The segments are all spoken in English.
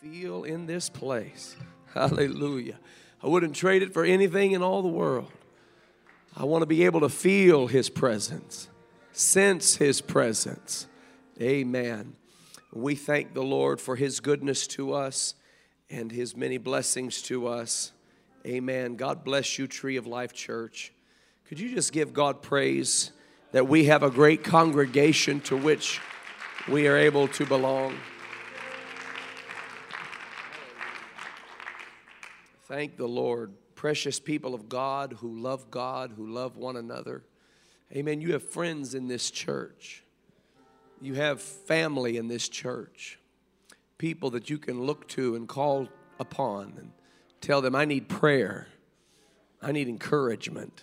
feel in this place. Hallelujah. I wouldn't trade it for anything in all the world. I want to be able to feel His presence, sense His presence. Amen. We thank the Lord for His goodness to us and His many blessings to us. Amen. God bless you, Tree of Life Church. Could you just give God praise that we have a great congregation to which we are able to belong? Thank the Lord. Precious people of God who love God, who love one another. Amen. You have friends in this church. You have family in this church. People that you can look to and call upon and tell them, I need prayer. I need encouragement.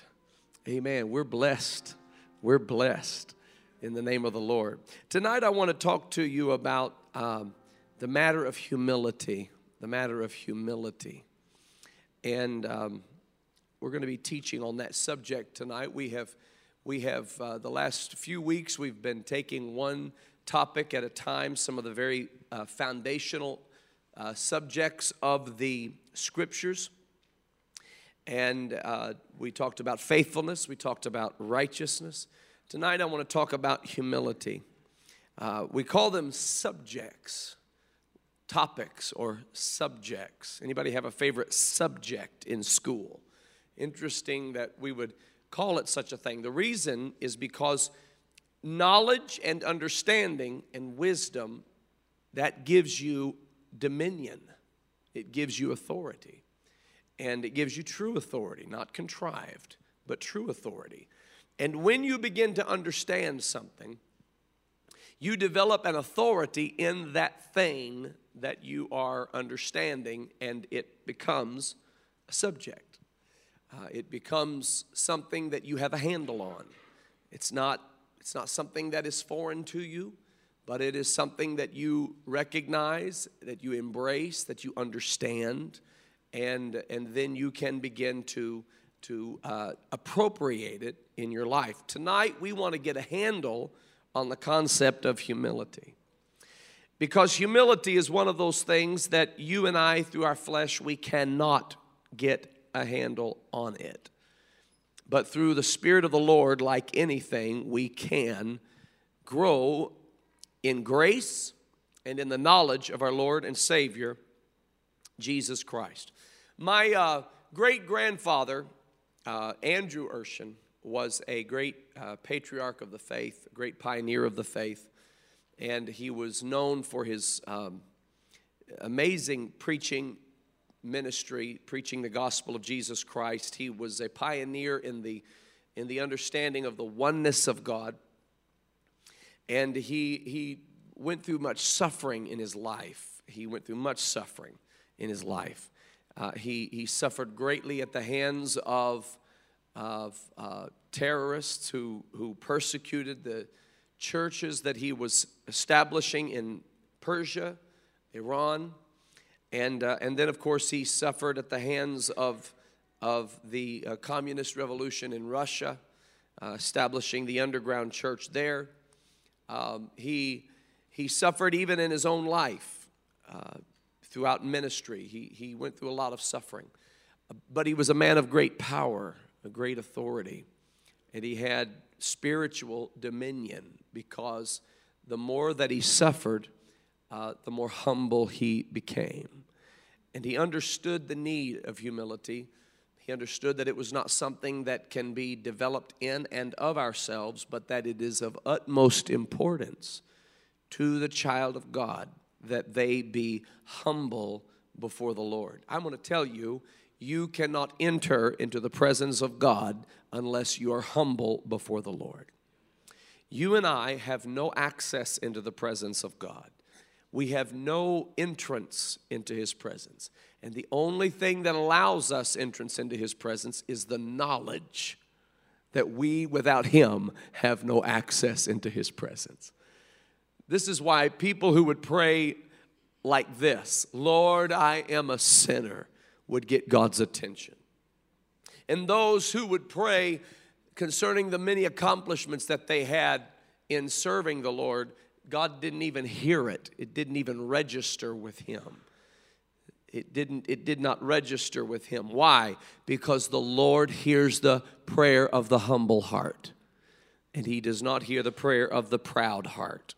Amen. We're blessed. We're blessed in the name of the Lord. Tonight, I want to talk to you about um, the matter of humility. The matter of humility. And um, we're going to be teaching on that subject tonight. We have, we have uh, the last few weeks, we've been taking one topic at a time, some of the very uh, foundational uh, subjects of the scriptures. And uh, we talked about faithfulness, we talked about righteousness. Tonight, I want to talk about humility. Uh, we call them subjects topics or subjects. Anybody have a favorite subject in school? Interesting that we would call it such a thing. The reason is because knowledge and understanding and wisdom that gives you dominion. It gives you authority. And it gives you true authority, not contrived, but true authority. And when you begin to understand something, you develop an authority in that thing that you are understanding, and it becomes a subject. Uh, it becomes something that you have a handle on. It's not, it's not something that is foreign to you, but it is something that you recognize, that you embrace, that you understand, and, and then you can begin to, to uh, appropriate it in your life. Tonight, we want to get a handle on the concept of humility. Because humility is one of those things that you and I, through our flesh, we cannot get a handle on it. But through the Spirit of the Lord, like anything, we can grow in grace and in the knowledge of our Lord and Savior, Jesus Christ. My uh, great grandfather, uh, Andrew Urshan, was a great uh, patriarch of the faith, a great pioneer of the faith and he was known for his um, amazing preaching ministry, preaching the gospel of Jesus Christ. He was a pioneer in the, in the understanding of the oneness of God. And he, he went through much suffering in his life. He went through much suffering in his life. Uh, he, he suffered greatly at the hands of, of uh, terrorists who, who persecuted the, churches that he was establishing in Persia, Iran, and, uh, and then, of course, he suffered at the hands of, of the uh, communist revolution in Russia, uh, establishing the underground church there. Um, he, he suffered even in his own life uh, throughout ministry. He, he went through a lot of suffering. But he was a man of great power, a great authority, and he had spiritual dominion because the more that he suffered, uh, the more humble he became. And he understood the need of humility. He understood that it was not something that can be developed in and of ourselves, but that it is of utmost importance to the child of God that they be humble before the Lord. I'm going to tell you, you cannot enter into the presence of God unless you are humble before the Lord. You and I have no access into the presence of God. We have no entrance into His presence. And the only thing that allows us entrance into His presence is the knowledge that we, without Him, have no access into His presence. This is why people who would pray like this Lord, I am a sinner, would get God's attention. And those who would pray, concerning the many accomplishments that they had in serving the Lord, God didn't even hear it, it didn't even register with him. it didn't it did not register with him why because the lord hears the prayer of the humble heart and he does not hear the prayer of the proud heart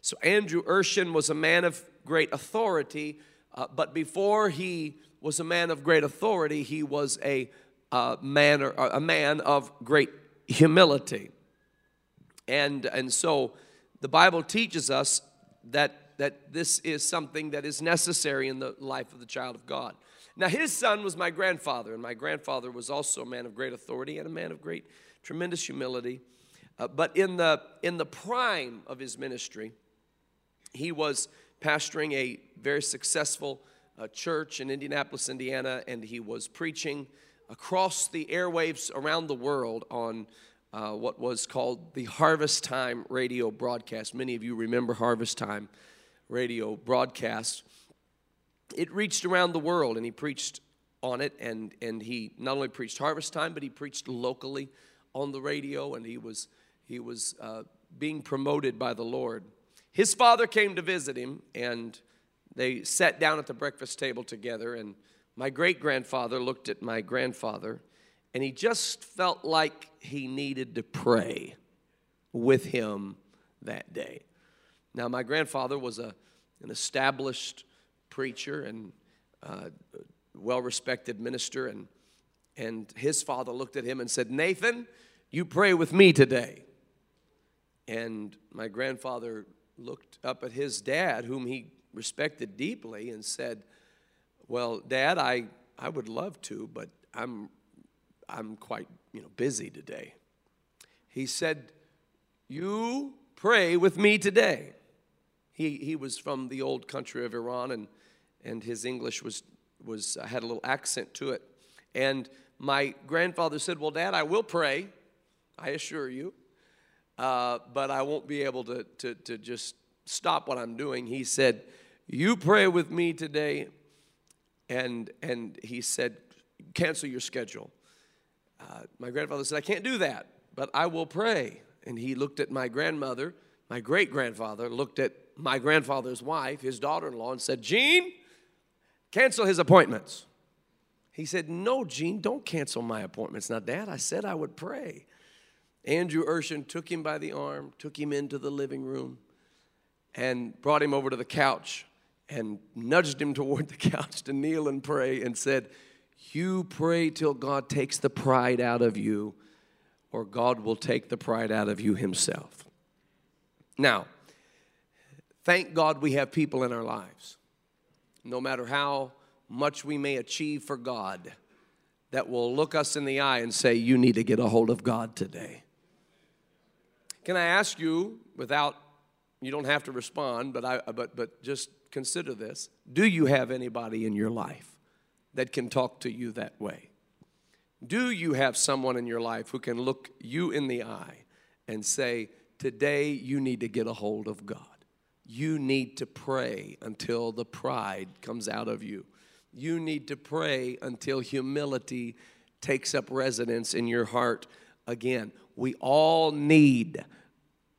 so andrew urshan was a man of great authority uh, but before he was a man of great authority he was a uh, man or a man of great humility and and so the bible teaches us that that this is something that is necessary in the life of the child of God. Now, his son was my grandfather, and my grandfather was also a man of great authority and a man of great, tremendous humility. Uh, but in the, in the prime of his ministry, he was pastoring a very successful uh, church in Indianapolis, Indiana, and he was preaching across the airwaves around the world on uh, what was called the Harvest Time radio broadcast. Many of you remember Harvest Time radio broadcast, it reached around the world and he preached on it. And, and he not only preached harvest time, but he preached locally on the radio and he was, he was uh, being promoted by the Lord. His father came to visit him and they sat down at the breakfast table together. And my great grandfather looked at my grandfather and he just felt like he needed to pray with him that day. Now, my grandfather was a, an established preacher and uh, well respected minister, and, and his father looked at him and said, Nathan, you pray with me today. And my grandfather looked up at his dad, whom he respected deeply, and said, Well, Dad, I, I would love to, but I'm, I'm quite you know, busy today. He said, You pray with me today. He, he was from the old country of Iran, and, and his English was, was, uh, had a little accent to it. And my grandfather said, Well, Dad, I will pray, I assure you, uh, but I won't be able to, to, to just stop what I'm doing. He said, You pray with me today. And, and he said, Cancel your schedule. Uh, my grandfather said, I can't do that, but I will pray. And he looked at my grandmother, my great grandfather, looked at my grandfather's wife, his daughter in law, and said, Gene, cancel his appointments. He said, No, Gene, don't cancel my appointments. Now, Dad, I said I would pray. Andrew Urshan took him by the arm, took him into the living room, and brought him over to the couch and nudged him toward the couch to kneel and pray and said, You pray till God takes the pride out of you, or God will take the pride out of you himself. Now, Thank God we have people in our lives, no matter how much we may achieve for God, that will look us in the eye and say, You need to get a hold of God today. Can I ask you, without, you don't have to respond, but, I, but, but just consider this do you have anybody in your life that can talk to you that way? Do you have someone in your life who can look you in the eye and say, Today you need to get a hold of God? You need to pray until the pride comes out of you. You need to pray until humility takes up residence in your heart again. We all need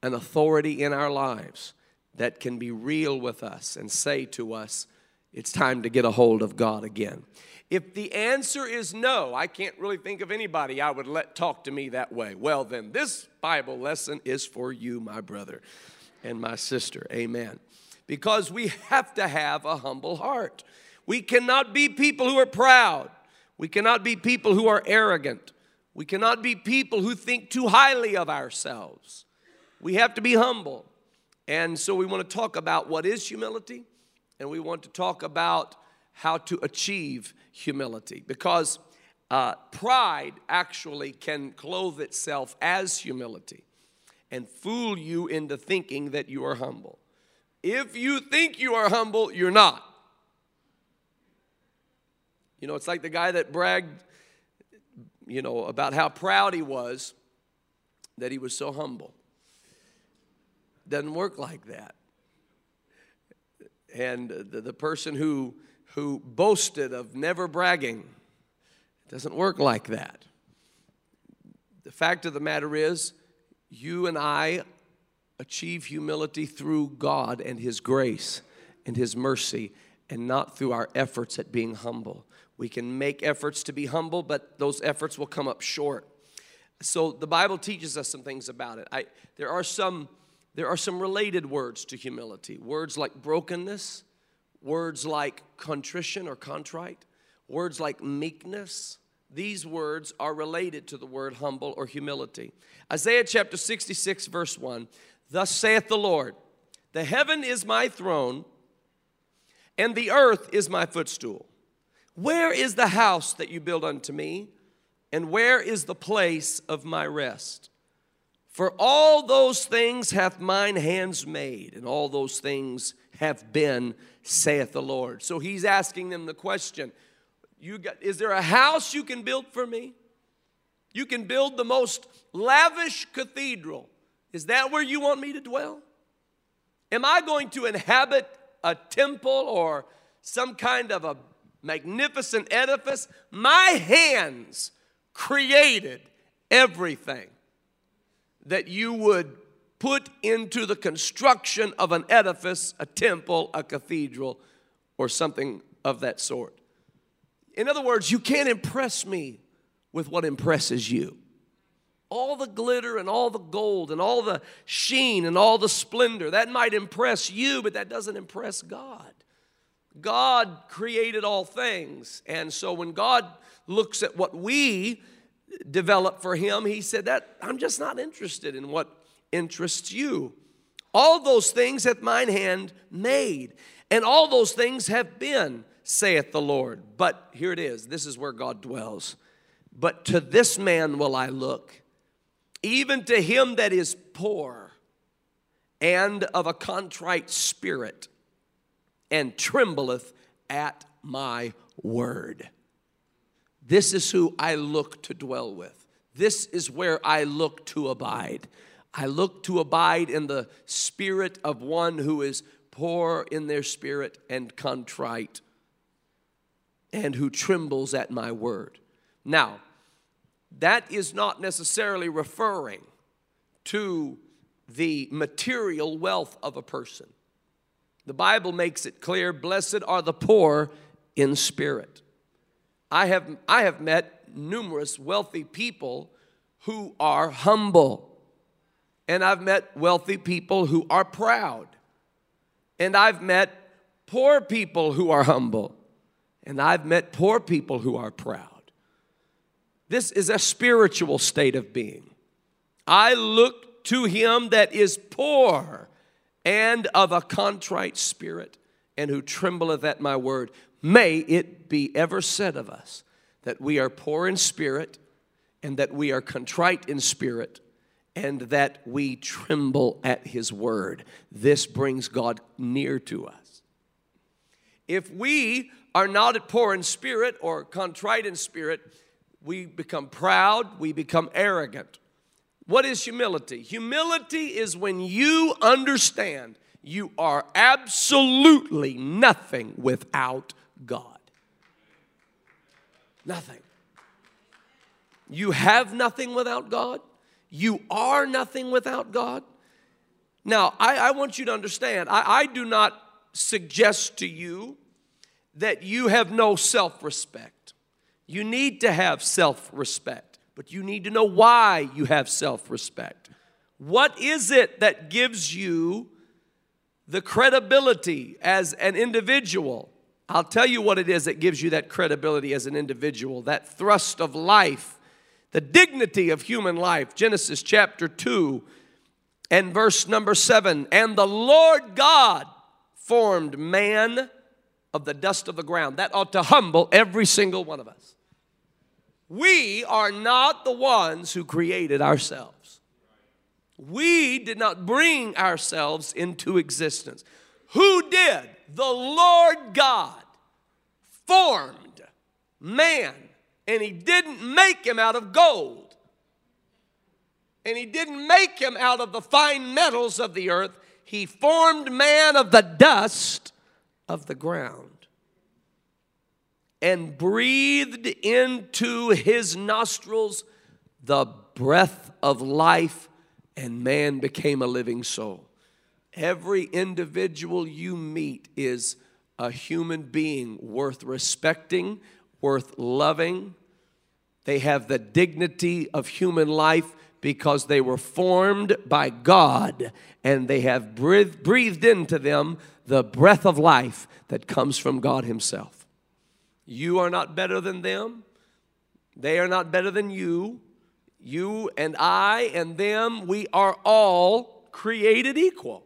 an authority in our lives that can be real with us and say to us, it's time to get a hold of God again. If the answer is no, I can't really think of anybody I would let talk to me that way. Well, then, this Bible lesson is for you, my brother and my sister. Amen. Because we have to have a humble heart. We cannot be people who are proud. We cannot be people who are arrogant. We cannot be people who think too highly of ourselves. We have to be humble. And so we want to talk about what is humility, and we want to talk about how to achieve humility. Because uh, pride actually can clothe itself as humility and fool you into thinking that you are humble. If you think you are humble, you're not. You know, it's like the guy that bragged, you know, about how proud he was that he was so humble. Doesn't work like that. And the, the person who, who boasted of never bragging, doesn't work like that. The fact of the matter is, you and I achieve humility through God and His grace and His mercy and not through our efforts at being humble. We can make efforts to be humble, but those efforts will come up short. So the Bible teaches us some things about it. I, there, are some, there are some related words to humility words like brokenness, words like contrition or contrite, words like meekness. These words are related to the word humble or humility. Isaiah chapter 66, verse 1 Thus saith the Lord, The heaven is my throne, and the earth is my footstool. Where is the house that you build unto me? And where is the place of my rest? For all those things hath mine hands made, and all those things have been, saith the Lord. So he's asking them the question you got, Is there a house you can build for me? You can build the most lavish cathedral. Is that where you want me to dwell? Am I going to inhabit a temple or some kind of a magnificent edifice? My hands created everything that you would put into the construction of an edifice, a temple, a cathedral, or something of that sort. In other words, you can't impress me with what impresses you. All the glitter and all the gold and all the sheen and all the splendor, that might impress you, but that doesn't impress God. God created all things. And so when God looks at what we develop for Him, He said, That I'm just not interested in what interests you. All those things hath mine hand made, and all those things have been saith the Lord. But here it is this is where God dwells. But to this man will I look, even to him that is poor and of a contrite spirit, and trembleth at my word. This is who I look to dwell with. This is where I look to abide. I look to abide in the spirit of one who is poor in their spirit and contrite and who trembles at my word. Now, that is not necessarily referring to the material wealth of a person. The Bible makes it clear blessed are the poor in spirit. I have, I have met numerous wealthy people who are humble, and I've met wealthy people who are proud, and I've met poor people who are humble. And I've met poor people who are proud. This is a spiritual state of being. I look to him that is poor and of a contrite spirit, and who trembleth at my word. May it be ever said of us that we are poor in spirit, and that we are contrite in spirit, and that we tremble at his word. This brings God near to us. If we are not poor in spirit or contrite in spirit, we become proud, we become arrogant. What is humility? Humility is when you understand you are absolutely nothing without God. Nothing. You have nothing without God. You are nothing without God. Now, I, I want you to understand, I, I do not suggest to you that you have no self respect. You need to have self respect, but you need to know why you have self respect. What is it that gives you the credibility as an individual? I'll tell you what it is that gives you that credibility as an individual, that thrust of life, the dignity of human life. Genesis chapter 2 and verse number 7 And the Lord God formed man of the dust of the ground. That ought to humble every single one of us. We are not the ones who created ourselves. We did not bring ourselves into existence. Who did? The Lord God formed man, and He didn't make him out of gold, and He didn't make him out of the fine metals of the earth. He formed man of the dust of the ground and breathed into his nostrils the breath of life, and man became a living soul. Every individual you meet is a human being worth respecting, worth loving. They have the dignity of human life because they were formed by God and they have breathed into them the breath of life that comes from God Himself. You are not better than them, they are not better than you. You and I and them, we are all created equal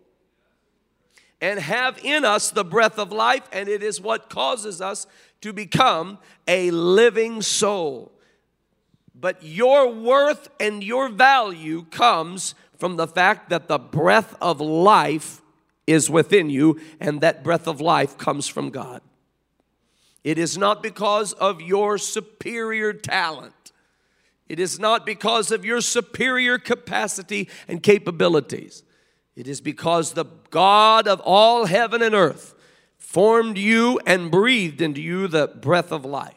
and have in us the breath of life, and it is what causes us to become a living soul. But your worth and your value comes from the fact that the breath of life is within you, and that breath of life comes from God. It is not because of your superior talent. It is not because of your superior capacity and capabilities. It is because the God of all heaven and earth formed you and breathed into you the breath of life.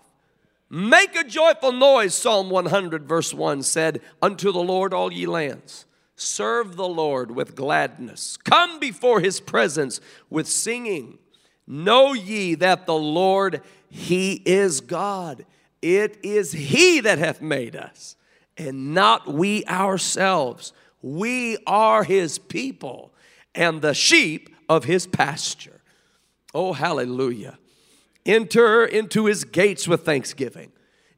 Make a joyful noise, Psalm 100, verse 1 said, Unto the Lord, all ye lands. Serve the Lord with gladness. Come before his presence with singing. Know ye that the Lord, he is God. It is he that hath made us, and not we ourselves. We are his people and the sheep of his pasture. Oh, hallelujah. Enter into his gates with thanksgiving,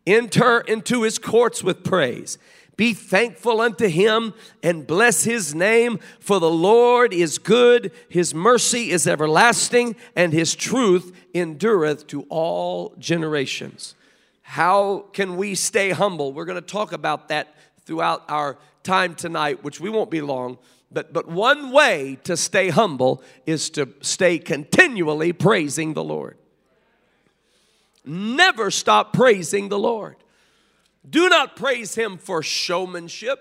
enter into his courts with praise. Be thankful unto him and bless his name, for the Lord is good, his mercy is everlasting, and his truth endureth to all generations. How can we stay humble? We're going to talk about that throughout our time tonight, which we won't be long. But, but one way to stay humble is to stay continually praising the Lord. Never stop praising the Lord. Do not praise him for showmanship.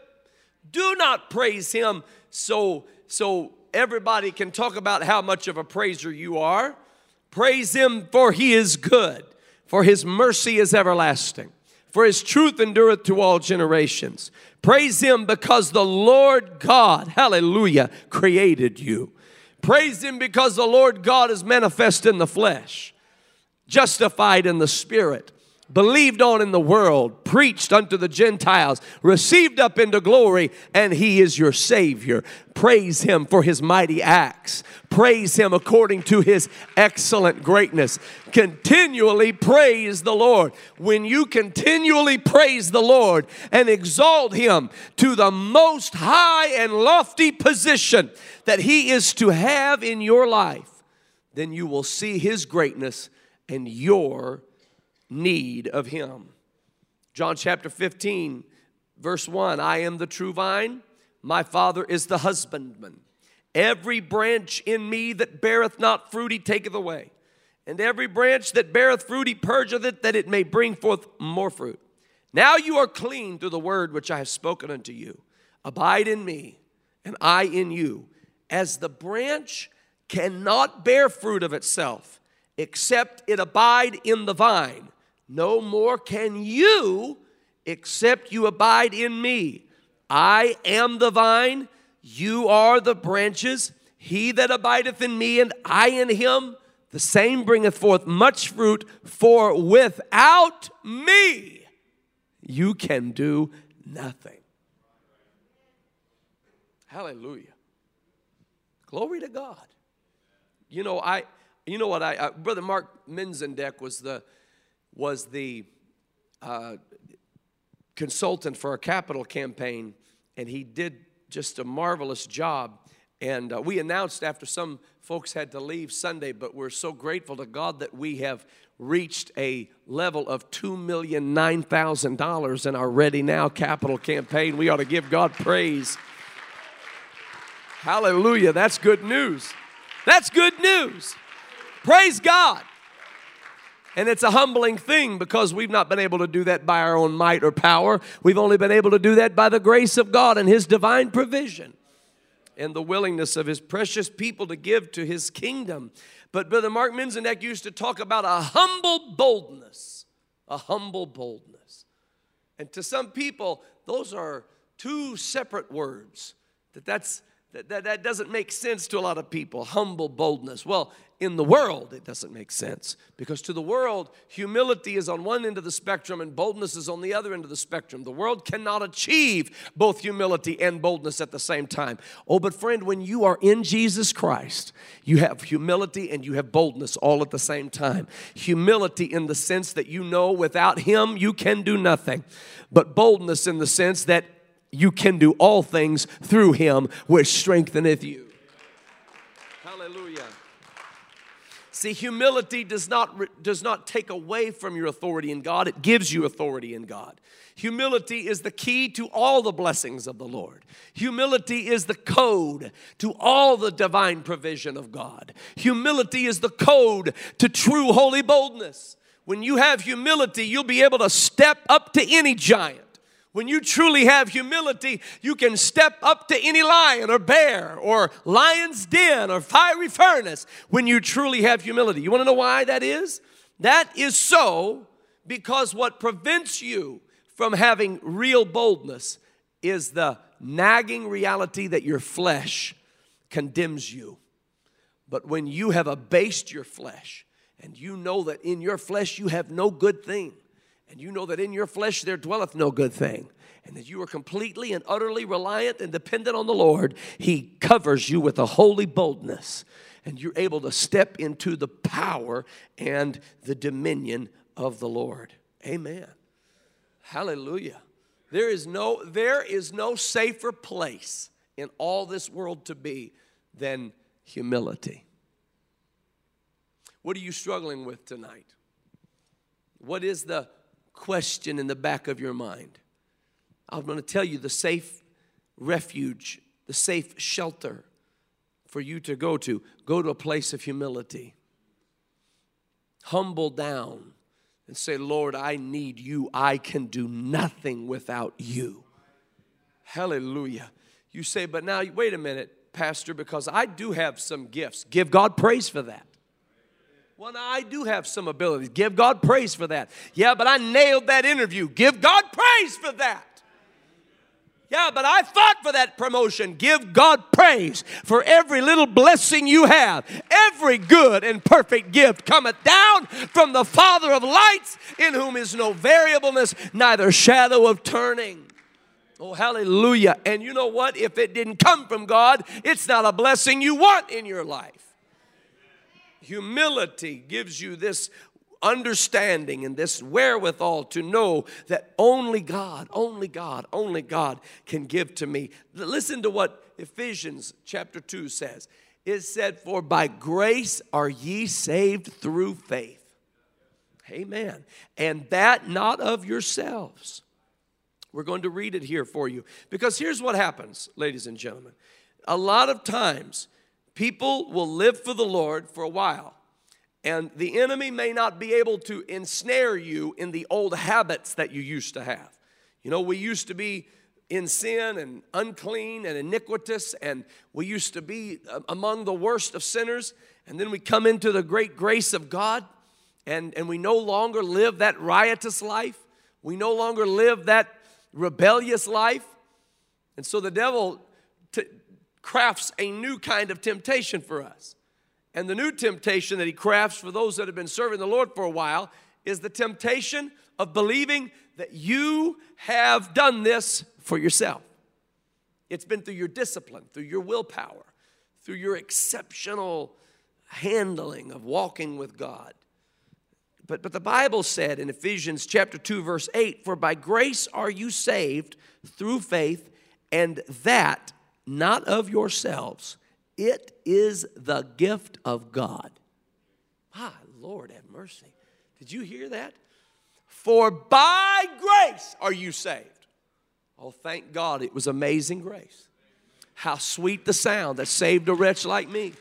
Do not praise him so so everybody can talk about how much of a praiser you are. Praise him for he is good, for his mercy is everlasting, for his truth endureth to all generations. Praise him because the Lord God, hallelujah, created you. Praise him because the Lord God is manifest in the flesh justified in the Spirit, believed on in the world, preached unto the Gentiles, received up into glory, and He is your Savior. Praise Him for His mighty acts. Praise Him according to His excellent greatness. Continually praise the Lord. When you continually praise the Lord and exalt Him to the most high and lofty position that He is to have in your life, then you will see His greatness and your need of Him. John chapter 15, verse 1 I am the true vine, my Father is the husbandman. Every branch in me that beareth not fruit, he taketh away. And every branch that beareth fruit, he purgeth it, that it may bring forth more fruit. Now you are clean through the word which I have spoken unto you. Abide in me, and I in you. As the branch cannot bear fruit of itself except it abide in the vine. No more can you except you abide in me. I am the vine, you are the branches. He that abideth in me and I in him, the same bringeth forth much fruit, for without me you can do nothing. Hallelujah. Glory to God. You know, I you know what? I, uh, Brother Mark Minzendeck was the, was the uh, consultant for our capital campaign, and he did just a marvelous job. And uh, we announced after some folks had to leave Sunday, but we're so grateful to God that we have reached a level of $2,009,000 in our Ready Now capital campaign. We ought to give God praise. Hallelujah. That's good news. That's good news. Praise God. And it's a humbling thing because we've not been able to do that by our own might or power. We've only been able to do that by the grace of God and His divine provision and the willingness of His precious people to give to His kingdom. But Brother Mark Minzenek used to talk about a humble boldness, a humble boldness. And to some people, those are two separate words. That that's That, that, that doesn't make sense to a lot of people. Humble boldness. Well, in the world, it doesn't make sense because to the world, humility is on one end of the spectrum and boldness is on the other end of the spectrum. The world cannot achieve both humility and boldness at the same time. Oh, but friend, when you are in Jesus Christ, you have humility and you have boldness all at the same time. Humility in the sense that you know without Him you can do nothing, but boldness in the sense that you can do all things through Him which strengtheneth you. Hallelujah. See, humility does not, does not take away from your authority in God, it gives you authority in God. Humility is the key to all the blessings of the Lord. Humility is the code to all the divine provision of God. Humility is the code to true holy boldness. When you have humility, you'll be able to step up to any giant. When you truly have humility, you can step up to any lion or bear or lion's den or fiery furnace when you truly have humility. You want to know why that is? That is so because what prevents you from having real boldness is the nagging reality that your flesh condemns you. But when you have abased your flesh and you know that in your flesh you have no good thing, and you know that in your flesh there dwelleth no good thing, and that you are completely and utterly reliant and dependent on the Lord, He covers you with a holy boldness, and you're able to step into the power and the dominion of the Lord. Amen. Hallelujah. There is no, there is no safer place in all this world to be than humility. What are you struggling with tonight? What is the question in the back of your mind. I'm going to tell you the safe refuge, the safe shelter for you to go to. Go to a place of humility. Humble down and say, Lord, I need you. I can do nothing without you. Hallelujah. You say, but now, wait a minute, Pastor, because I do have some gifts. Give God praise for that. Well, now I do have some abilities. Give God praise for that. Yeah, but I nailed that interview. Give God praise for that. Yeah, but I fought for that promotion. Give God praise for every little blessing you have. Every good and perfect gift cometh down from the Father of lights, in whom is no variableness, neither shadow of turning. Oh, hallelujah. And you know what? If it didn't come from God, it's not a blessing you want in your life. Humility gives you this understanding and this wherewithal to know that only God, only God, only God can give to me. Listen to what Ephesians chapter 2 says. It said, For by grace are ye saved through faith. Amen. And that not of yourselves. We're going to read it here for you. Because here's what happens, ladies and gentlemen. A lot of times, People will live for the Lord for a while, and the enemy may not be able to ensnare you in the old habits that you used to have. You know, we used to be in sin and unclean and iniquitous, and we used to be uh, among the worst of sinners. And then we come into the great grace of God, and, and we no longer live that riotous life. We no longer live that rebellious life. And so the devil crafts a new kind of temptation for us. And the new temptation that he crafts for those that have been serving the Lord for a while is the temptation of believing that you have done this for yourself. It's been through your discipline, through your willpower, through your exceptional handling of walking with God. But, but the Bible said in Ephesians chapter 2, verse 8, For by grace are you saved through faith, and that not of yourselves. It is the gift of God. Ah, Lord, have mercy. Did you hear that? For by grace are you saved. Oh, thank God, it was amazing grace. How sweet the sound that saved a wretch like me.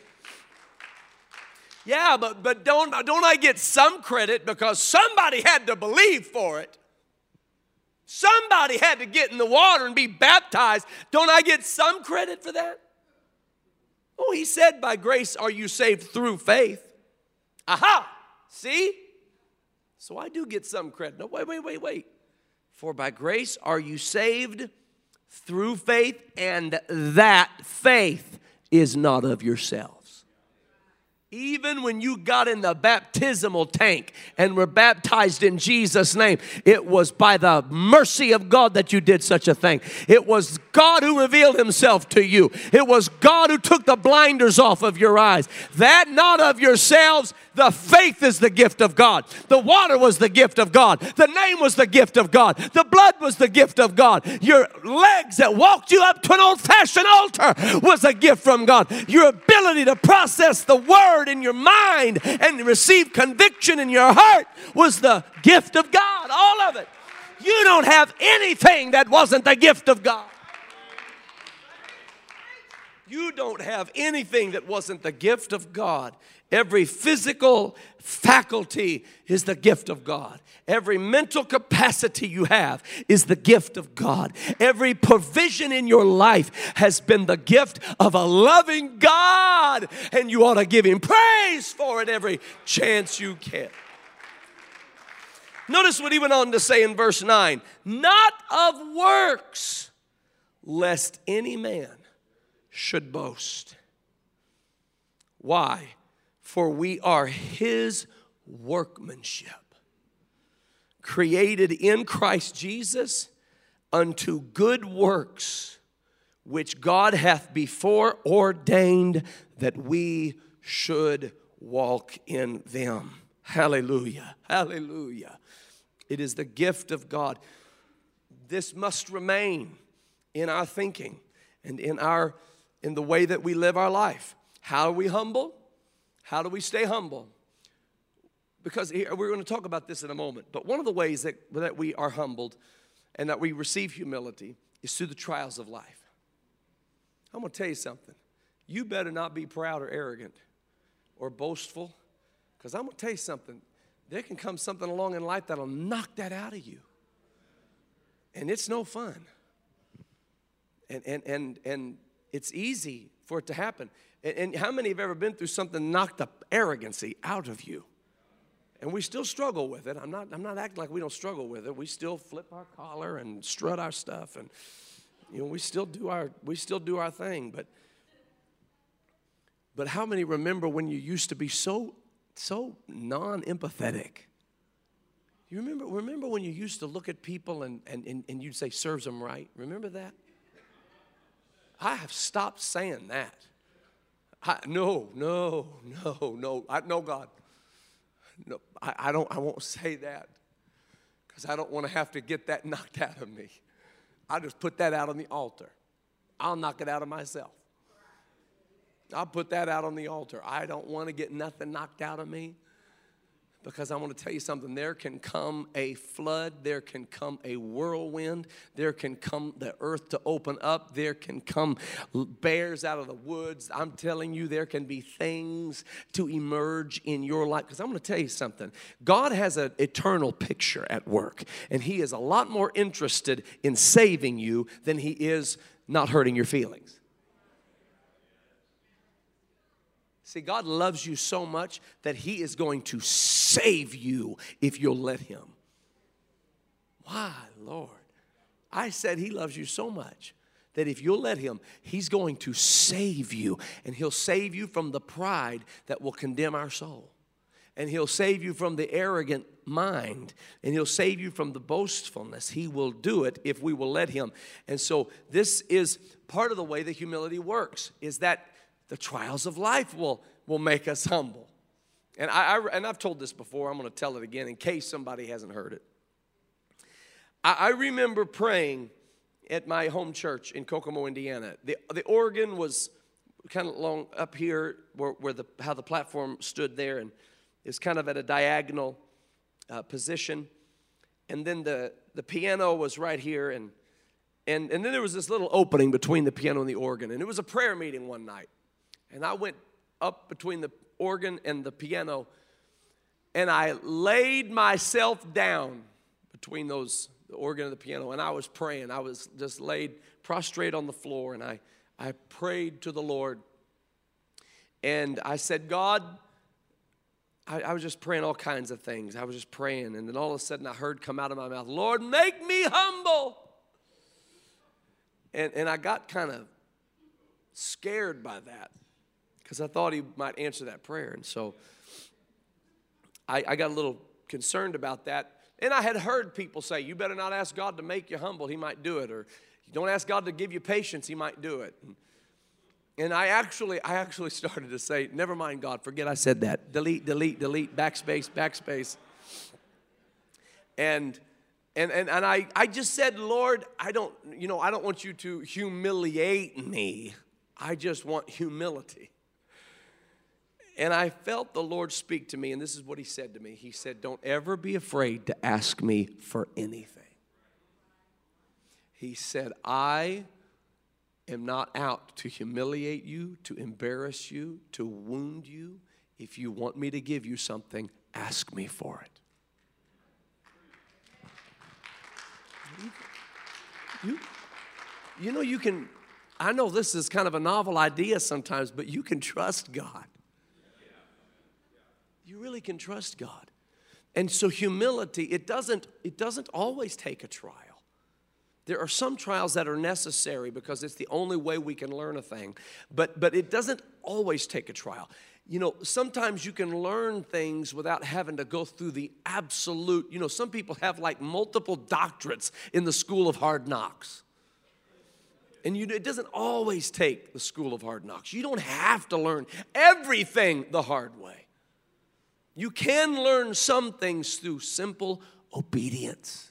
Yeah, but, but don't, don't I get some credit because somebody had to believe for it? Somebody had to get in the water and be baptized. Don't I get some credit for that? Oh, he said, By grace are you saved through faith. Aha! See? So I do get some credit. No, wait, wait, wait, wait. For by grace are you saved through faith, and that faith is not of yourselves. Even when you got in the baptismal tank and were baptized in Jesus' name, it was by the mercy of God that you did such a thing. It was God who revealed Himself to you, it was God who took the blinders off of your eyes. That not of yourselves, the faith is the gift of God. The water was the gift of God. The name was the gift of God. The blood was the gift of God. Your legs that walked you up to an old fashioned altar was a gift from God. Your ability to process the word in your mind and receive conviction in your heart was the gift of God. All of it. You don't have anything that wasn't the gift of God. You don't have anything that wasn't the gift of God. Every physical faculty is the gift of God. Every mental capacity you have is the gift of God. Every provision in your life has been the gift of a loving God, and you ought to give Him praise for it every chance you get. Notice what he went on to say in verse 9 not of works, lest any man should boast. Why? For we are his workmanship, created in Christ Jesus unto good works, which God hath before ordained that we should walk in them. Hallelujah. Hallelujah. It is the gift of God. This must remain in our thinking and in our in the way that we live our life. How are we humble? How do we stay humble? Because we're going to talk about this in a moment. But one of the ways that, that we are humbled and that we receive humility is through the trials of life. I'm going to tell you something. You better not be proud or arrogant or boastful, because I'm going to tell you something. There can come something along in life that'll knock that out of you. And it's no fun. And, and, and, and it's easy for it to happen. And, and how many have ever been through something knocked the arrogancy out of you? And we still struggle with it. I'm not, I'm not acting like we don't struggle with it. We still flip our collar and strut our stuff and you know, we still do our we still do our thing, but but how many remember when you used to be so so non-empathetic? You remember remember when you used to look at people and, and, and, and you'd say serves them right? Remember that? I have stopped saying that. I, no, no, no, no. I, no, God. No, I, I don't. I won't say that because I don't want to have to get that knocked out of me. I just put that out on the altar. I'll knock it out of myself. I'll put that out on the altar. I don't want to get nothing knocked out of me. Because I want to tell you something, there can come a flood, there can come a whirlwind, there can come the earth to open up, there can come bears out of the woods. I'm telling you, there can be things to emerge in your life. Because I'm going to tell you something God has an eternal picture at work, and He is a lot more interested in saving you than He is not hurting your feelings. See, God loves you so much that He is going to save you if you'll let Him. Why, Lord? I said He loves you so much that if you'll let Him, He's going to save you. And He'll save you from the pride that will condemn our soul. And He'll save you from the arrogant mind. And He'll save you from the boastfulness. He will do it if we will let Him. And so, this is part of the way that humility works is that the trials of life will, will make us humble. And, I, I and I've told this before, I'm going to tell it again in case somebody hasn't heard it. I, I remember praying at my home church in Kokomo, Indiana. The, the organ was kind of long up here where, where the, how the platform stood there, and it's kind of at a diagonal uh, position. And then the, the piano was right here, and, and, and then there was this little opening between the piano and the organ. And it was a prayer meeting one night. And I went up between the organ and the piano, and I laid myself down between those the organ and the piano, and I was praying. I was just laid prostrate on the floor, and I, I prayed to the Lord. And I said, God, I, was just praying all kinds of things. I was just praying, and then all of a sudden I heard come out of my mouth, Lord, make me humble. And, and I got kind of scared by that because I thought he might answer that prayer. And so I, I got a little concerned about that. And I had heard people say, you better not ask God to make you humble, he might do it. Or don't ask God to give you patience, he might do it. And, and I actually, I actually started to say, never mind God, forget I said that. Delete, delete, delete, backspace, backspace. And and, and, and I, I just said, Lord, I don't, you know, I don't want you to humiliate me. I just want humility. And I felt the Lord speak to me, and this is what He said to me. He said, Don't ever be afraid to ask me for anything. He said, I am not out to humiliate you, to embarrass you, to wound you. If you want me to give you something, ask me for it. You, you know, you can, I know this is kind of a novel idea sometimes, but you can trust God. You really can trust God. And so humility, it doesn't, it doesn't always take a trial. There are some trials that are necessary because it's the only way we can learn a thing, but, but it doesn't always take a trial. You know, sometimes you can learn things without having to go through the absolute. You know, some people have like multiple doctorates in the school of hard knocks. And you, it doesn't always take the school of hard knocks. You don't have to learn everything the hard way. You can learn some things through simple obedience.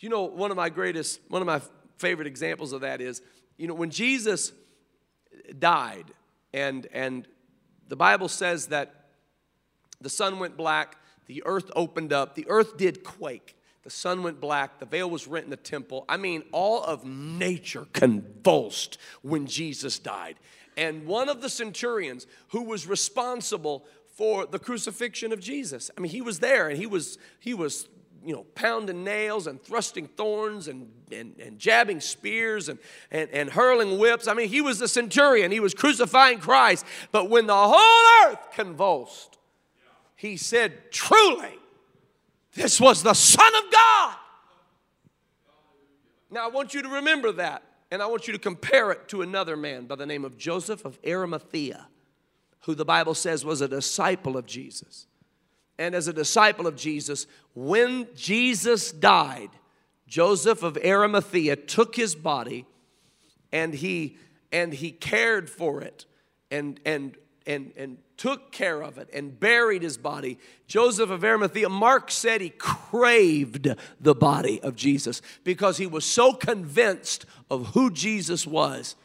You know, one of my greatest, one of my favorite examples of that is, you know, when Jesus died, and, and the Bible says that the sun went black, the earth opened up, the earth did quake. The sun went black, the veil was rent in the temple. I mean, all of nature convulsed when Jesus died. And one of the centurions who was responsible for the crucifixion of Jesus. I mean, he was there and he was he was you know, pounding nails and thrusting thorns and, and, and jabbing spears and, and, and hurling whips. I mean, he was the centurion. He was crucifying Christ. But when the whole earth convulsed, he said, Truly, this was the Son of God. Now, I want you to remember that, and I want you to compare it to another man by the name of Joseph of Arimathea, who the Bible says was a disciple of Jesus. And as a disciple of Jesus, when Jesus died, Joseph of Arimathea took his body and he and he cared for it and and and and took care of it and buried his body. Joseph of Arimathea, Mark said he craved the body of Jesus because he was so convinced of who Jesus was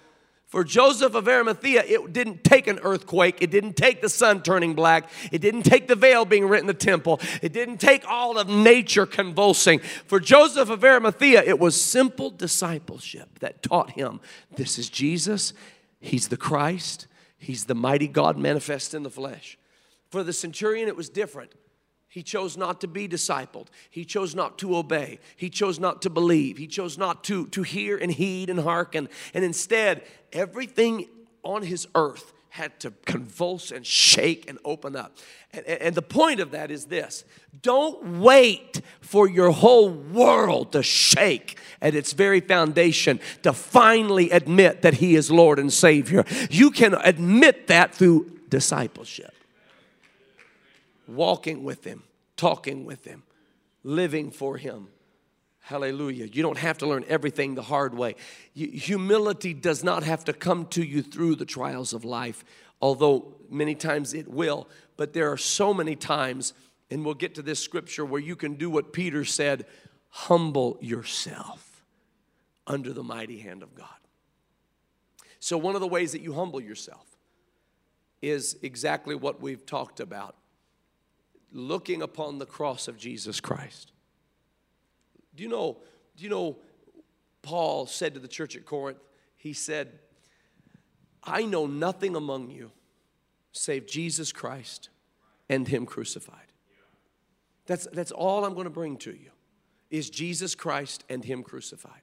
for Joseph of Arimathea, it didn't take an earthquake. It didn't take the sun turning black. It didn't take the veil being rent in the temple. It didn't take all of nature convulsing. For Joseph of Arimathea, it was simple discipleship that taught him this is Jesus, He's the Christ, He's the mighty God manifest in the flesh. For the centurion, it was different. He chose not to be discipled. He chose not to obey. He chose not to believe. He chose not to, to hear and heed and hearken. And instead, everything on his earth had to convulse and shake and open up. And, and, the point of that is this don't wait for your whole world to shake at its very foundation to finally admit that He is Lord and Savior. You can admit that through discipleship walking with Him, talking with Him, living for Him. Hallelujah. You don't have to learn everything the hard way. Humility does not have to come to you through the trials of life, although many times it will. But there are so many times, and we'll get to this scripture, where you can do what Peter said humble yourself under the mighty hand of God. So, one of the ways that you humble yourself is exactly what we've talked about looking upon the cross of Jesus Christ. Do you know, do you know Paul said to the church at Corinth, he said, I know nothing among you save Jesus Christ and him crucified. That's, that's all I'm going to bring to you is Jesus Christ and him crucified.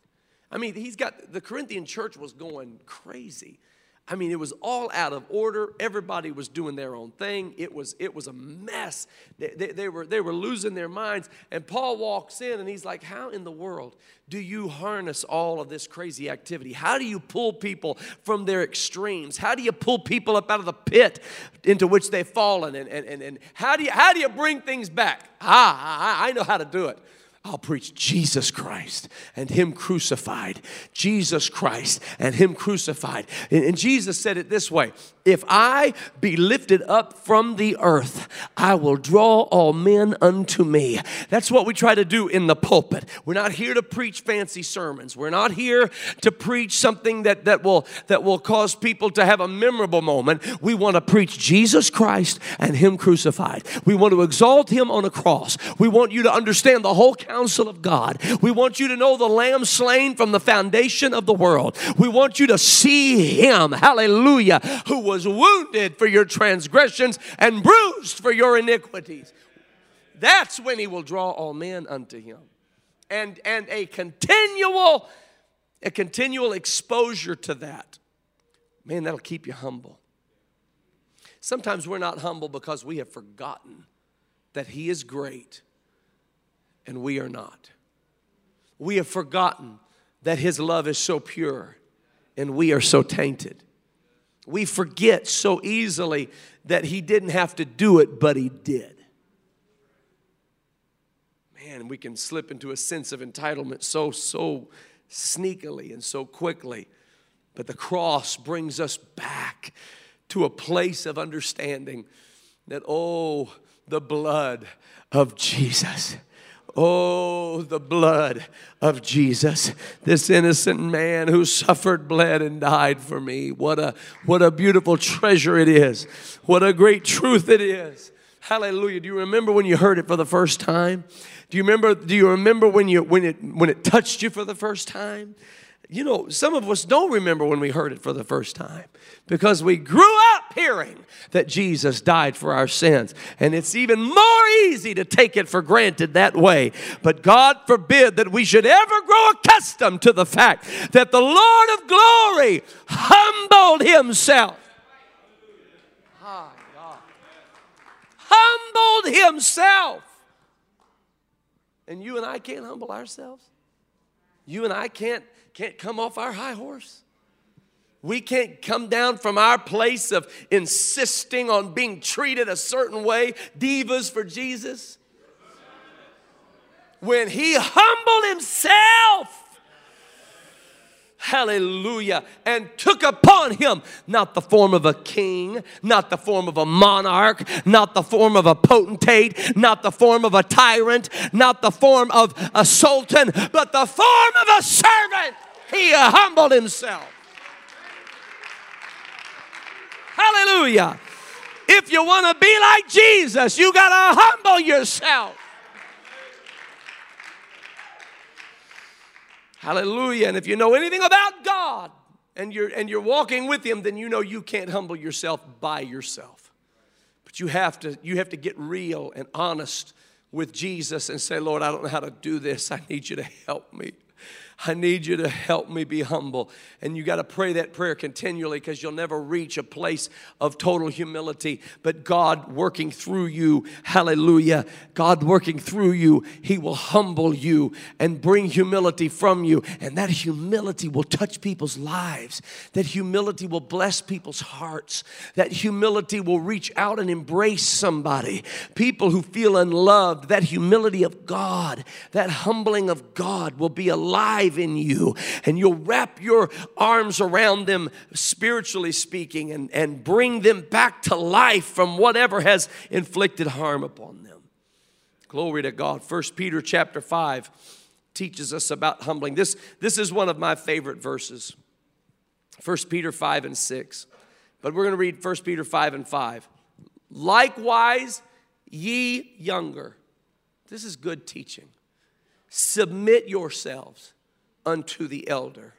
I mean, he's got the Corinthian church was going crazy. I mean, it was all out of order. Everybody was doing their own thing. It was, it was a mess. They, they, they, were, they were losing their minds. And Paul walks in and he's like, How in the world do you harness all of this crazy activity? How do you pull people from their extremes? How do you pull people up out of the pit into which they've fallen? And, and, and, and how, do you, how do you bring things back? Ah, I, I know how to do it. I'll preach Jesus Christ and Him crucified. Jesus Christ and Him crucified. And, Jesus said it this way If I be lifted up from the earth, I will draw all men unto me. That's what we try to do in the pulpit. We're not here to preach fancy sermons. We're not here to preach something that, that, will, that will cause people to have a memorable moment. We want to preach Jesus Christ and Him crucified. We want to exalt Him on a cross. We want you to understand the whole counsel of God. We want you to know the Lamb slain from the foundation of the world. We want you to see Him, hallelujah, who was wounded for your transgressions and bruised for your iniquities. That's when He will draw all men unto Him. And, and a continual, a continual exposure to that. Man, that'll keep you humble. Sometimes we're not humble because we have forgotten that He is great and we are not. We have forgotten that His love is so pure and we are so tainted. We forget so easily that He didn't have to do it, but He did. Man, we can slip into a sense of entitlement so, so sneakily and so quickly. But the cross brings us back to a place of understanding that, oh, the blood of Jesus Oh, the blood of Jesus, this innocent man who suffered, bled, and died for me. What a, what a beautiful treasure it is. What a great truth it is. Hallelujah. Do you remember when you heard it for the first time? Do you remember, do you remember when, you, when, it, when it touched you for the first time? You know, some of us don't remember when we heard it for the first time because we grew up hearing that Jesus died for our sins. And it's even more easy to take it for granted that way. But God forbid that we should ever grow accustomed to the fact that the Lord of glory humbled himself. Humbled himself. And you and I can't humble ourselves. You and I can't can't come off our high horse. We can't come down from our place of insisting on being treated a certain way, divas for Jesus. When he humbled himself, hallelujah, and took upon him not the form of a king, not the form of a monarch, not the form of a potentate, not the form of a tyrant, not the form of a sultan, but the form of a servant. He humbled himself. Hallelujah. If you want to be like Jesus, you got to humble yourself. Hallelujah. And if you know anything about God and you're and you're walking with him, then you know you can't humble yourself by yourself. But you have to you have to get real and honest with Jesus and say, "Lord, I don't know how to do this. I need you to help me." I need you to help me be humble. And you got to pray that prayer continually because you'll never reach a place of total humility. But God working through you, hallelujah, God working through you, He will humble you and bring humility from you. And that humility will touch people's lives. That humility will bless people's hearts. That humility will reach out and embrace somebody. People who feel unloved, that humility of God, that humbling of God will be alive alive in you. And you'll wrap your arms around them, spiritually speaking, and, and bring them back to life from whatever has inflicted harm upon them. Glory to God. First Peter chapter 5 teaches us about humbling. This, this is one of my favorite verses. First Peter 5 and 6. But we're going to read First Peter 5 and 5. Likewise, ye younger. This is good teaching. Submit yourselves unto the elder.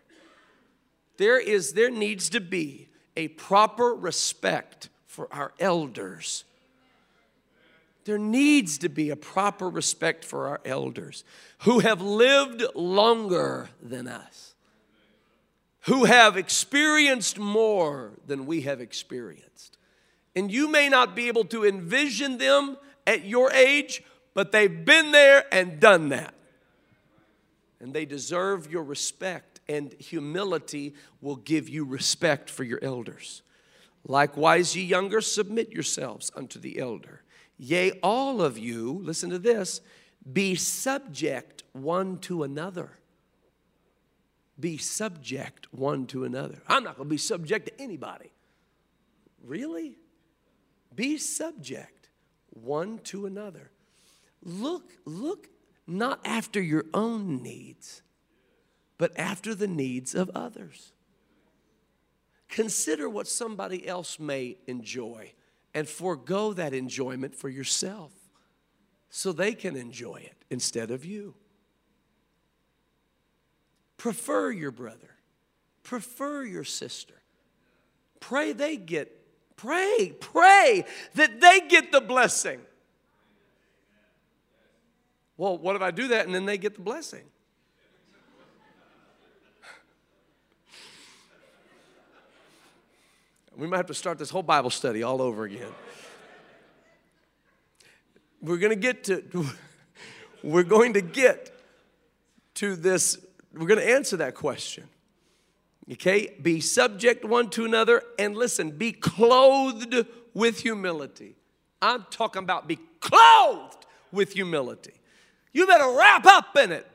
There is there needs to be a proper respect for our elders. There needs to be a proper respect for our elders who have lived longer than us, who have experienced more than we have experienced. And you may not be able to envision them at your age, but they've been there and done that. And they deserve your respect, and humility will give you respect for your elders. Likewise, ye younger, submit yourselves unto the elder. Yea, all of you, listen to this, be subject one to another be subject one to another. I'm not going to be subject to anybody. Really? Be subject one to another. Look, look not after your own needs, but after the needs of others. Consider what somebody else may enjoy and forego that enjoyment for yourself so they can enjoy it instead of you. Prefer your brother, prefer your sister. Pray they get, pray, pray that they get the blessing. Well, what if I do that and then they get the blessing? We might have to start this whole Bible study all over again. We're going to get to we're going to get to this we're going to answer that question. Okay? Be subject one to another and listen, be clothed with humility. I'm talking about be clothed with humility. You better wrap up in it.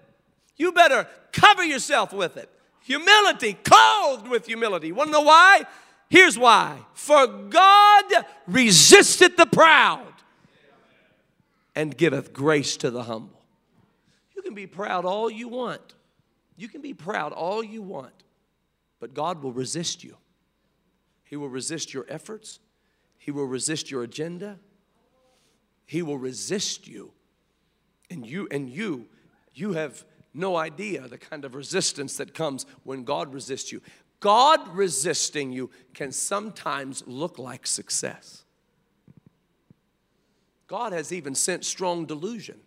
You better cover yourself with it. Humility, clothed with humility. Want to know why? Here's why. For God resisteth the proud and giveth grace to the humble. You can be proud all you want. You can be proud all you want, but God will resist you. He will resist your efforts, He will resist your agenda, He will resist you. And you, and you, you have no idea the kind of resistance that comes when God resists you. God resisting you can sometimes look like success. God has even sent strong delusion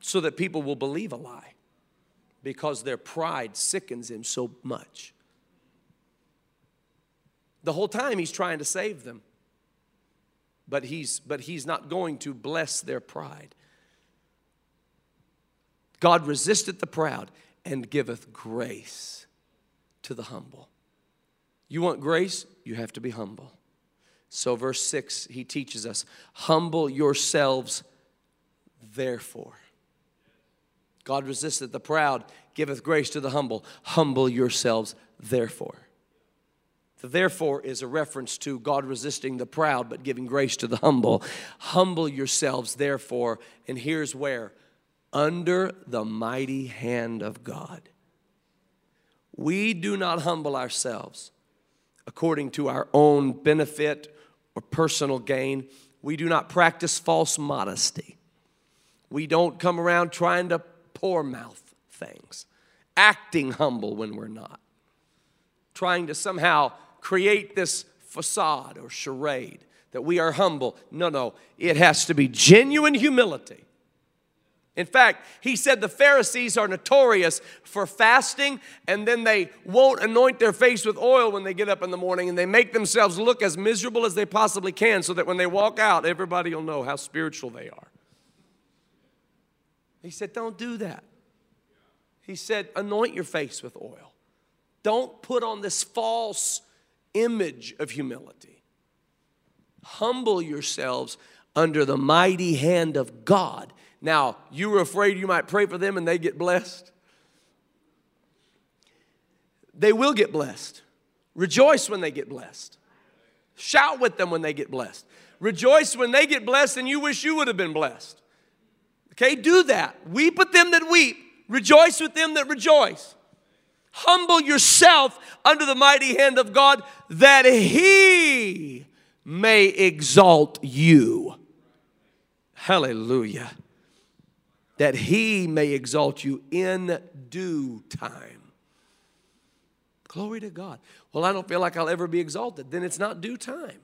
so that people will believe a lie because their pride sickens him so much. The whole time he's trying to save them. But he's, but he's not going to bless their pride. God resisteth the proud and giveth grace to the humble. You want grace? You have to be humble. So, verse 6, he teaches us humble yourselves, therefore. God resisteth the proud, giveth grace to the humble. Humble yourselves, therefore. The therefore is a reference to God resisting the proud but giving grace to the humble. Humble yourselves, therefore, and here's where under the mighty hand of God. We do not humble ourselves according to our own benefit or personal gain. We do not practice false modesty. We don't come around trying to poor mouth things, acting humble when we're not, trying to somehow create this facade or charade that we are humble. No, no, it has to be genuine humility. In fact, he said the Pharisees are notorious for fasting and then they won't anoint their face with oil when they get up in the morning and they make themselves look as miserable as they possibly can so that when they walk out, everybody will know how spiritual they are. He said, Don't do that. He said, Anoint your face with oil. Don't put on this false image of humility. Humble yourselves under the mighty hand of God. Now, you were afraid you might pray for them and they get blessed. They will get blessed. Rejoice when they get blessed. Shout with them when they get blessed. Rejoice when they get blessed and you wish you would have been blessed. Okay, do that. Weep with them that weep, rejoice with them that rejoice. Humble yourself under the mighty hand of God that He may exalt you. Hallelujah. That He may exalt you in due time. Glory to God. Well, I don't feel like I'll ever be exalted. Then it's not due time.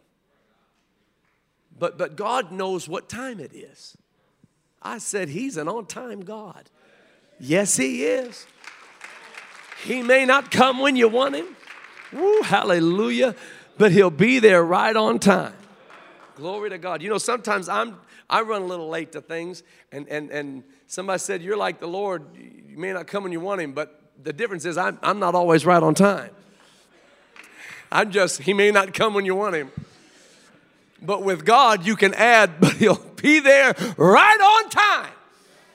But, but God knows what time it is. I said, He's an on time God. Yes, He is. He may not come when you want him. Woo, hallelujah. But he'll be there right on time. Glory to God. You know, sometimes I'm I run a little late to things, and and and somebody said, You're like the Lord, you may not come when you want him, but the difference is I'm I'm not always right on time. I'm just, he may not come when you want him. But with God, you can add, but he'll be there right on time.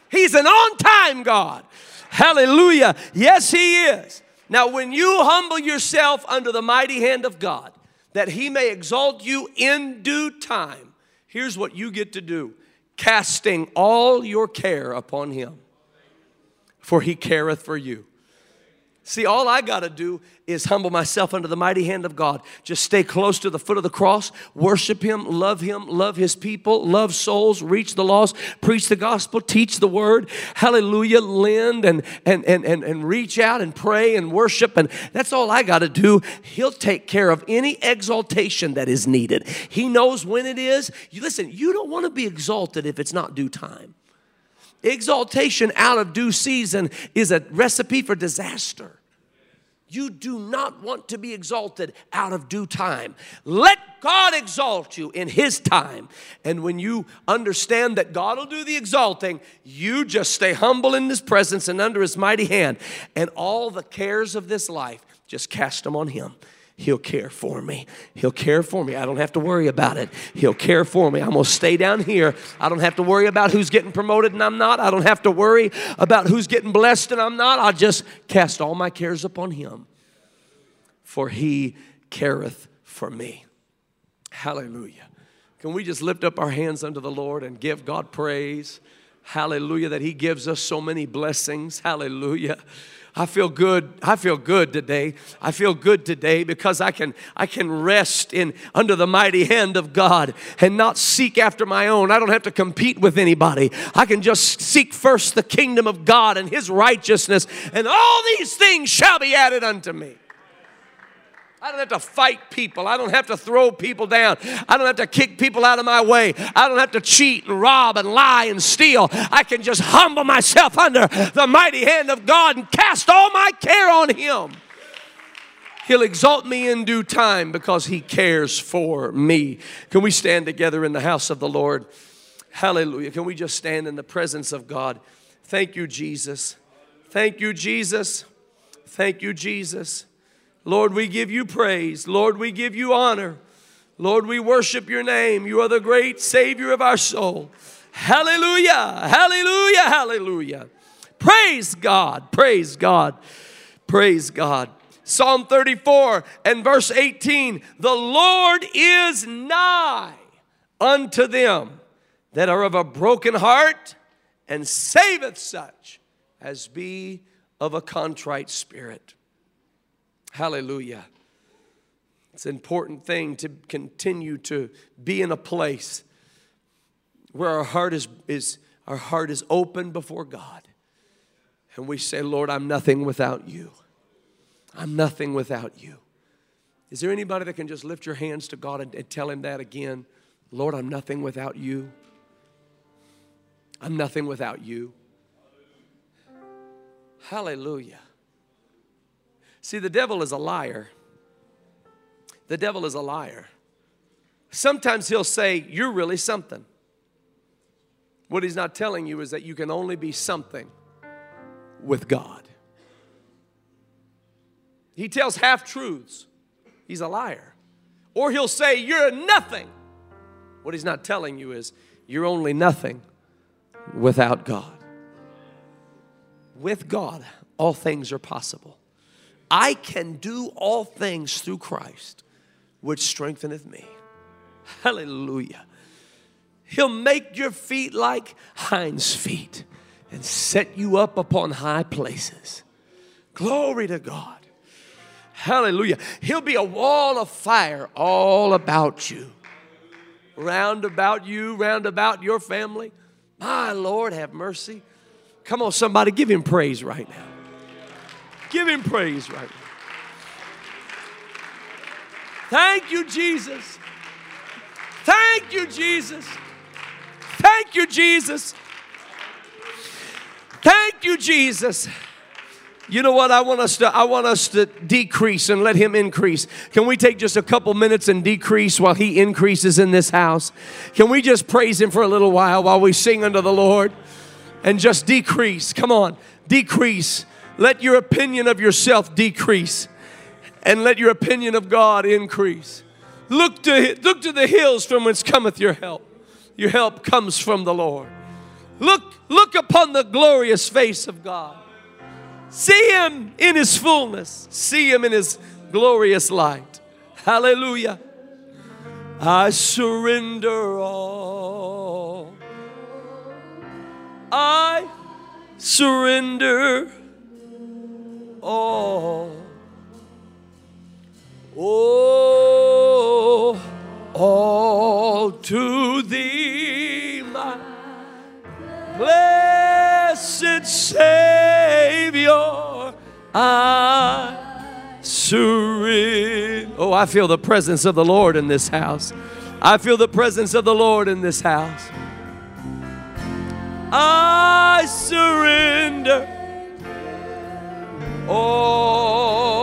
He's an on time God. Hallelujah. Yes, He is. Now, when you humble yourself under the mighty hand of God, that He may exalt you in due time, here's what you get to do casting all your care upon Him, for He careth for you. See, all I got to do is humble myself under the mighty hand of God. Just stay close to the foot of the cross, worship Him, love Him, love His people, love souls, reach the lost, preach the gospel, teach the word. Hallelujah. Lend and, and, and, and, and reach out and pray and worship. And that's all I got to do. He'll take care of any exaltation that is needed. He knows when it is. You, listen, you don't want to be exalted if it's not due time. Exaltation out of due season is a recipe for disaster. You do not want to be exalted out of due time. Let God exalt you in His time. And when you understand that God will do the exalting, you just stay humble in His presence and under His mighty hand. And all the cares of this life, just cast them on Him. He'll care for me. He'll care for me. I don't have to worry about it. He'll care for me. I'm going to stay down here. I don't have to worry about who's getting promoted and I'm not. I don't have to worry about who's getting blessed and I'm not. I'll just cast all my cares upon Him, for He careth for me. Hallelujah. Can we just lift up our hands unto the Lord and give God praise? Hallelujah, that He gives us so many blessings. Hallelujah. I feel good. I feel good today. I feel good today because I can I can rest in under the mighty hand of God and not seek after my own. I don't have to compete with anybody. I can just seek first the kingdom of God and his righteousness and all these things shall be added unto me. I don't have to fight people. I don't have to throw people down. I don't have to kick people out of my way. I don't have to cheat and rob and lie and steal. I can just humble myself under the mighty hand of God and cast all my care on Him. He'll exalt me in due time because He cares for me. Can we stand together in the house of the Lord? Hallelujah. Can we just stand in the presence of God? Thank you, Jesus. Thank you, Jesus. Thank you, Jesus. Lord, we give you praise. Lord, we give you honor. Lord, we worship your name. You are the great Savior of our soul. Hallelujah, hallelujah, hallelujah. Praise God, praise God, praise God. Psalm 34 and verse 18 The Lord is nigh unto them that are of a broken heart and saveth such as be of a contrite spirit. Hallelujah. It's an important thing to continue to be in a place where our heart is, is our heart is open before God. And we say, Lord, I'm nothing without you. I'm nothing without you. Is there anybody that can just lift your hands to God and, and tell Him that again? Lord, I'm nothing without you. I'm nothing without you. Hallelujah. See, the devil is a liar. The devil is a liar. Sometimes he'll say, You're really something. What he's not telling you is that you can only be something with God. He tells half truths. He's a liar. Or he'll say, You're nothing. What he's not telling you is, You're only nothing without God. With God, all things are possible. I can do all things through Christ, which strengtheneth me. Hallelujah. He'll make your feet like hinds feet and set you up upon high places. Glory to God. Hallelujah. He'll be a wall of fire all about you, round about you, round about your family. My Lord, have mercy. Come on, somebody, give him praise right now. Give him praise right now. Thank you, Jesus. Thank you, Jesus. Thank you, Jesus. Thank you, Jesus. You know what? I want us to I want us to decrease and let him increase. Can we take just a couple minutes and decrease while he increases in this house? Can we just praise him for a little while while we sing unto the Lord and just decrease? Come on, decrease. Let your opinion of yourself decrease and let your opinion of God increase. Look to look to the hills from whence cometh your help. Your help comes from the Lord. Look look upon the glorious face of God. See him in his fullness. See him in his glorious light. Hallelujah. I surrender all. I surrender all. Oh, all to thee, my blessed Savior, I surrender. Oh, I feel the presence of the Lord in this house. I feel the presence of the Lord in this house. I surrender. Oh,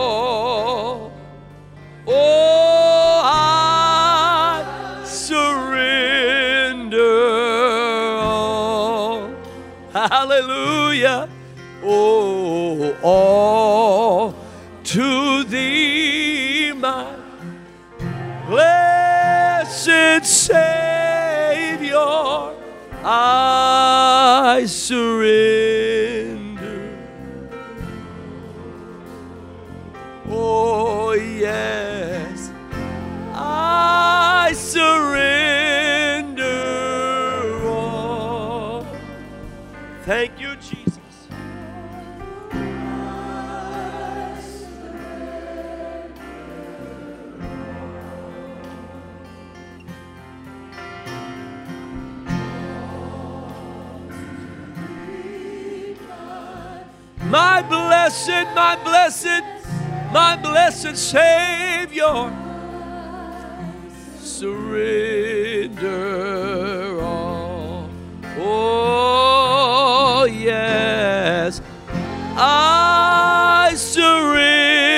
oh, I surrender. all. Hallelujah. Oh, all to thee, my blessed Savior, I surrender. my blessed, my blessed, my blessed Savior. Surrender all. Oh, yes, I surrender.